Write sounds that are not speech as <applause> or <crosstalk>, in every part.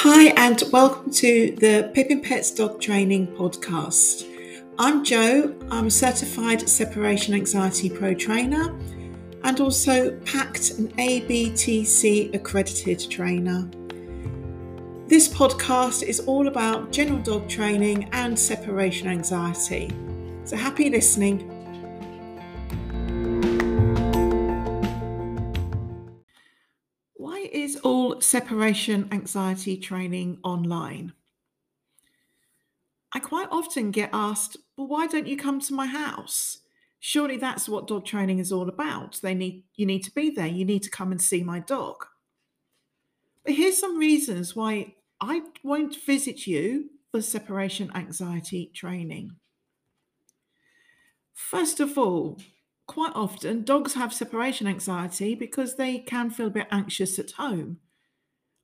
Hi, and welcome to the Pippin Pets Dog Training Podcast. I'm Jo, I'm a certified separation anxiety pro trainer and also PACT and ABTC accredited trainer. This podcast is all about general dog training and separation anxiety. So happy listening. Separation anxiety training online? I quite often get asked, well, why don't you come to my house? Surely that's what dog training is all about. They need you need to be there. You need to come and see my dog. But here's some reasons why I won't visit you for separation anxiety training. First of all, quite often dogs have separation anxiety because they can feel a bit anxious at home.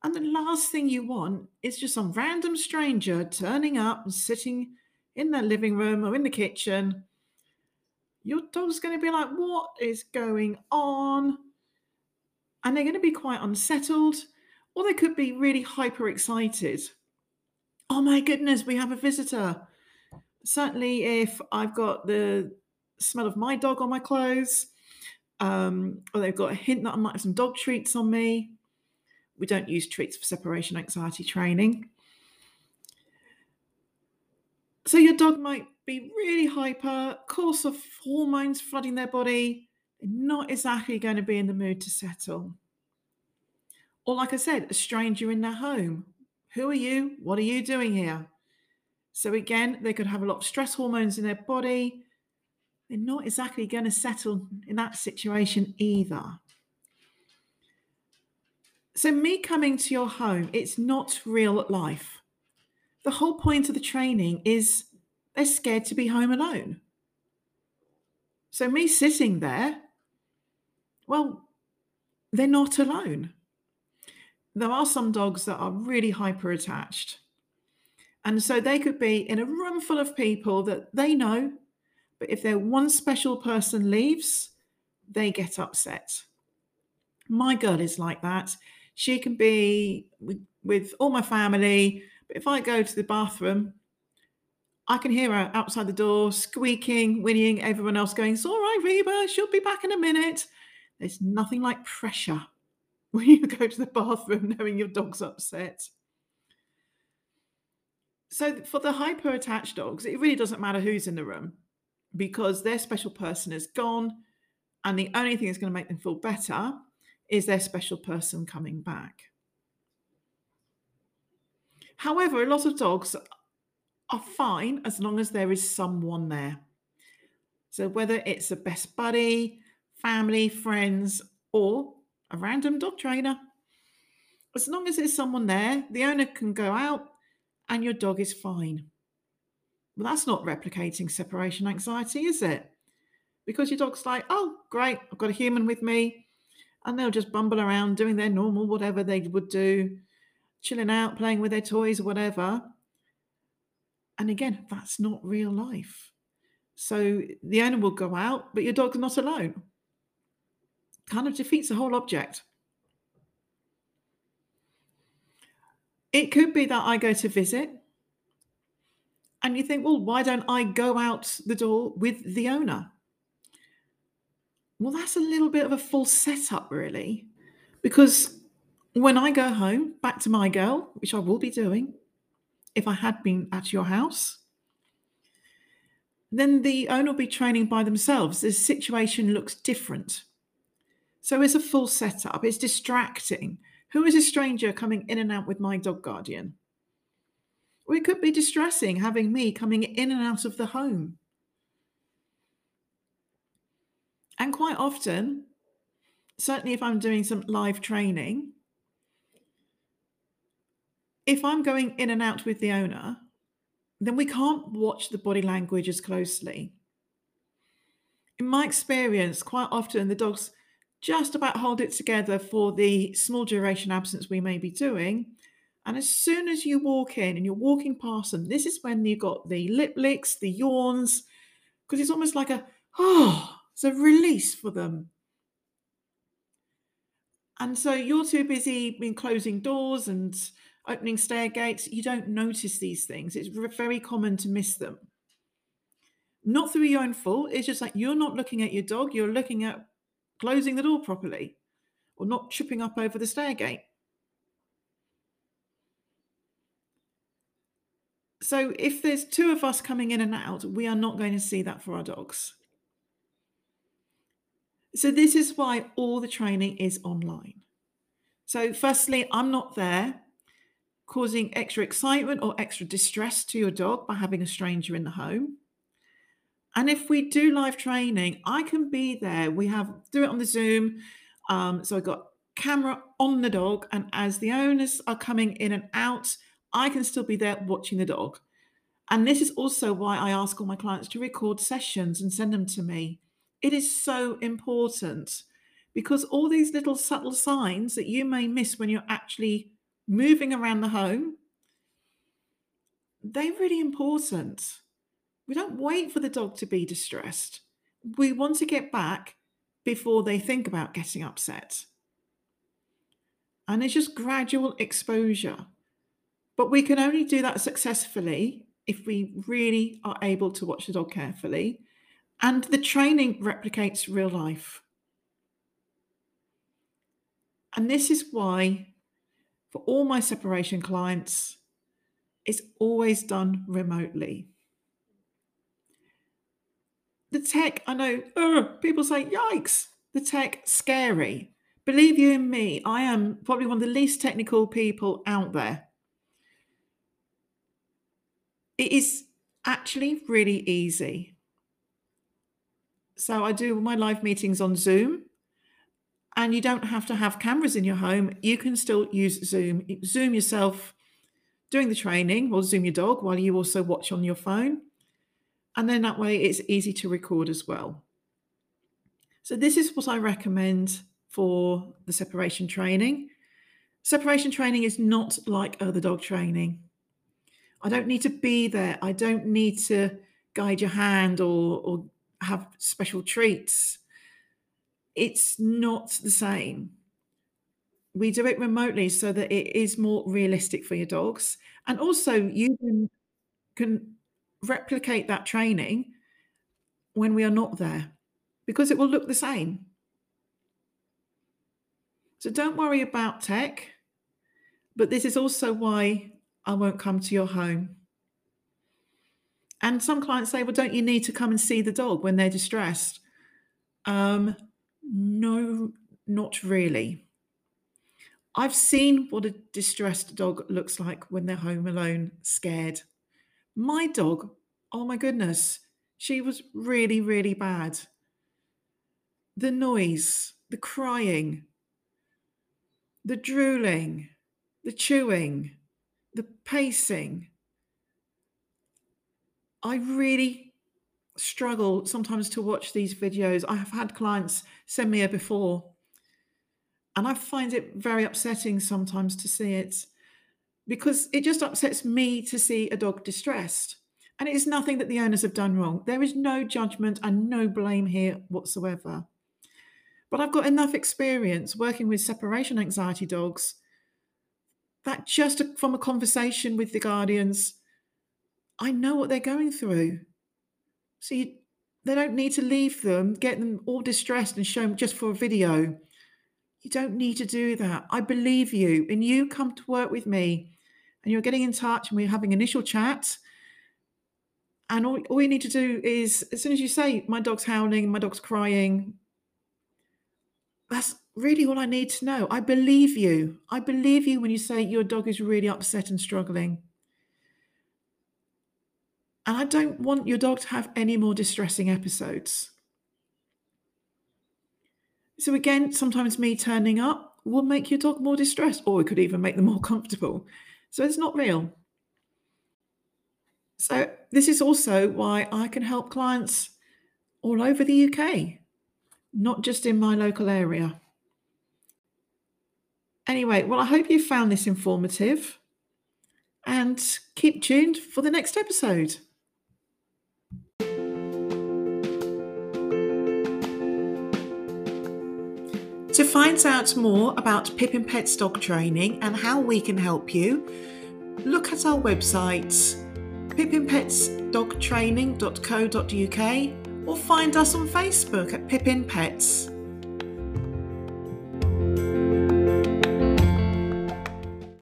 And the last thing you want is just some random stranger turning up and sitting in their living room or in the kitchen. Your dog's going to be like, What is going on? And they're going to be quite unsettled, or they could be really hyper excited. Oh my goodness, we have a visitor. Certainly, if I've got the smell of my dog on my clothes, um, or they've got a hint that I might have some dog treats on me. We don't use treats for separation anxiety training. So your dog might be really hyper, course of hormones flooding their body, They're not exactly going to be in the mood to settle. Or, like I said, a stranger in their home. Who are you? What are you doing here? So, again, they could have a lot of stress hormones in their body they're not exactly going to settle in that situation either. So, me coming to your home, it's not real life. The whole point of the training is they're scared to be home alone. So, me sitting there, well, they're not alone. There are some dogs that are really hyper attached. And so they could be in a room full of people that they know but if their one special person leaves, they get upset. My girl is like that. She can be with, with all my family, but if I go to the bathroom, I can hear her outside the door squeaking, whinnying, everyone else going, It's all right, Reba, she'll be back in a minute. There's nothing like pressure <laughs> when you go to the bathroom knowing your dog's upset. So, for the hyper attached dogs, it really doesn't matter who's in the room because their special person is gone. And the only thing that's going to make them feel better is their special person coming back. However, a lot of dogs are fine as long as there is someone there. So, whether it's a best buddy, family, friends, or a random dog trainer, as long as there's someone there, the owner can go out and your dog is fine. Well, that's not replicating separation anxiety, is it? Because your dog's like, oh, great, I've got a human with me. And they'll just bumble around doing their normal, whatever they would do, chilling out, playing with their toys or whatever. And again, that's not real life. So the owner will go out, but your dog's not alone. Kind of defeats the whole object. It could be that I go to visit and you think, well, why don't I go out the door with the owner? Well, that's a little bit of a false setup, really, because when I go home back to my girl, which I will be doing if I had been at your house, then the owner will be training by themselves. The situation looks different. So it's a full setup, it's distracting. Who is a stranger coming in and out with my dog guardian? Or it could be distressing having me coming in and out of the home. And quite often, certainly if I'm doing some live training, if I'm going in and out with the owner, then we can't watch the body language as closely. In my experience, quite often the dogs just about hold it together for the small duration absence we may be doing, and as soon as you walk in and you're walking past them, this is when you got the lip licks, the yawns, because it's almost like a, oh, it's a release for them. And so you're too busy in closing doors and opening stair gates, you don't notice these things. It's very common to miss them. Not through your own fault. It's just like you're not looking at your dog, you're looking at closing the door properly or not tripping up over the stair gate. So if there's two of us coming in and out, we are not going to see that for our dogs. So this is why all the training is online. So firstly, I'm not there causing extra excitement or extra distress to your dog by having a stranger in the home. And if we do live training, I can be there. We have do it on the Zoom. Um, so I've got camera on the dog, and as the owners are coming in and out, I can still be there watching the dog. And this is also why I ask all my clients to record sessions and send them to me. It is so important because all these little subtle signs that you may miss when you're actually moving around the home, they're really important. We don't wait for the dog to be distressed. We want to get back before they think about getting upset. And it's just gradual exposure. But we can only do that successfully if we really are able to watch the dog carefully. And the training replicates real life. And this is why, for all my separation clients, it's always done remotely. The tech, I know, people say, yikes, the tech, scary. Believe you me, I am probably one of the least technical people out there. It is actually really easy. So I do my live meetings on Zoom, and you don't have to have cameras in your home. You can still use Zoom. Zoom yourself doing the training or Zoom your dog while you also watch on your phone. And then that way it's easy to record as well. So, this is what I recommend for the separation training. Separation training is not like other dog training. I don't need to be there. I don't need to guide your hand or, or have special treats. It's not the same. We do it remotely so that it is more realistic for your dogs. And also, you can, replicate that training when we are not there because it will look the same. So don't worry about tech, but this is also why I won't come to your home. And some clients say, well, don't you need to come and see the dog when they're distressed? Um, no, not really. I've seen what a distressed dog looks like when they're home alone, scared. My dog, oh my goodness, she was really, really bad. The noise, the crying, the drooling, the chewing, the pacing. I really struggle sometimes to watch these videos. I have had clients send me a before, and I find it very upsetting sometimes to see it because it just upsets me to see a dog distressed. And it is nothing that the owners have done wrong. There is no judgment and no blame here whatsoever. But I've got enough experience working with separation anxiety dogs that just from a conversation with the guardians, I know what they're going through. You, they don't need to leave them, get them all distressed and show them just for a video. You don't need to do that. I believe you. And you come to work with me and you're getting in touch and we're having initial chat. And all, all you need to do is, as soon as you say, my dog's howling, my dog's crying, that's really all I need to know. I believe you. I believe you when you say your dog is really upset and struggling. And I don't want your dog to have any more distressing episodes. So, again, sometimes me turning up will make your dog more distressed, or it could even make them more comfortable. So, it's not real. So, this is also why I can help clients all over the UK, not just in my local area. Anyway, well, I hope you found this informative and keep tuned for the next episode. To find out more about Pippin Pets dog training and how we can help you, look at our website pippinpetsdogtraining.co.uk or find us on Facebook at Pippin Pets.